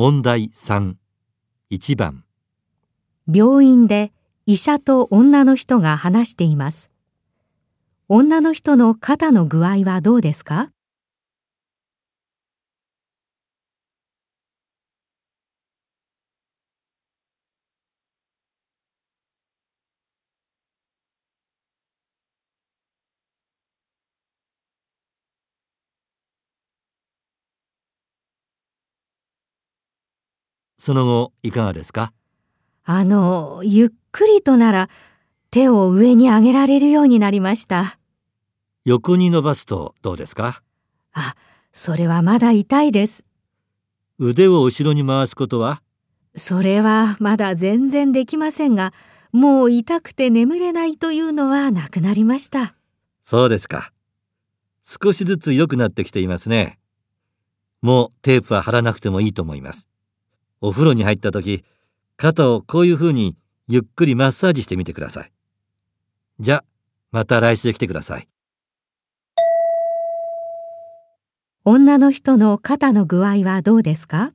問題3、1番、病院で医者と女の人が話しています。女の人の肩の具合はどうですか？その後いかがですか？あの、ゆっくりとなら手を上に上げられるようになりました。横に伸ばすとどうですか？あ、それはまだ痛いです。腕を後ろに回すことは？それはまだ全然できませんが、もう痛くて眠れないというのはなくなりました。そうですか。少しずつ良くなってきていますね。もうテープは貼らなくてもいいと思います。お風呂に入った時、肩をこういうふうにゆっくりマッサージしてみてください。じゃ、また来週来てください。女の人の肩の具合はどうですか？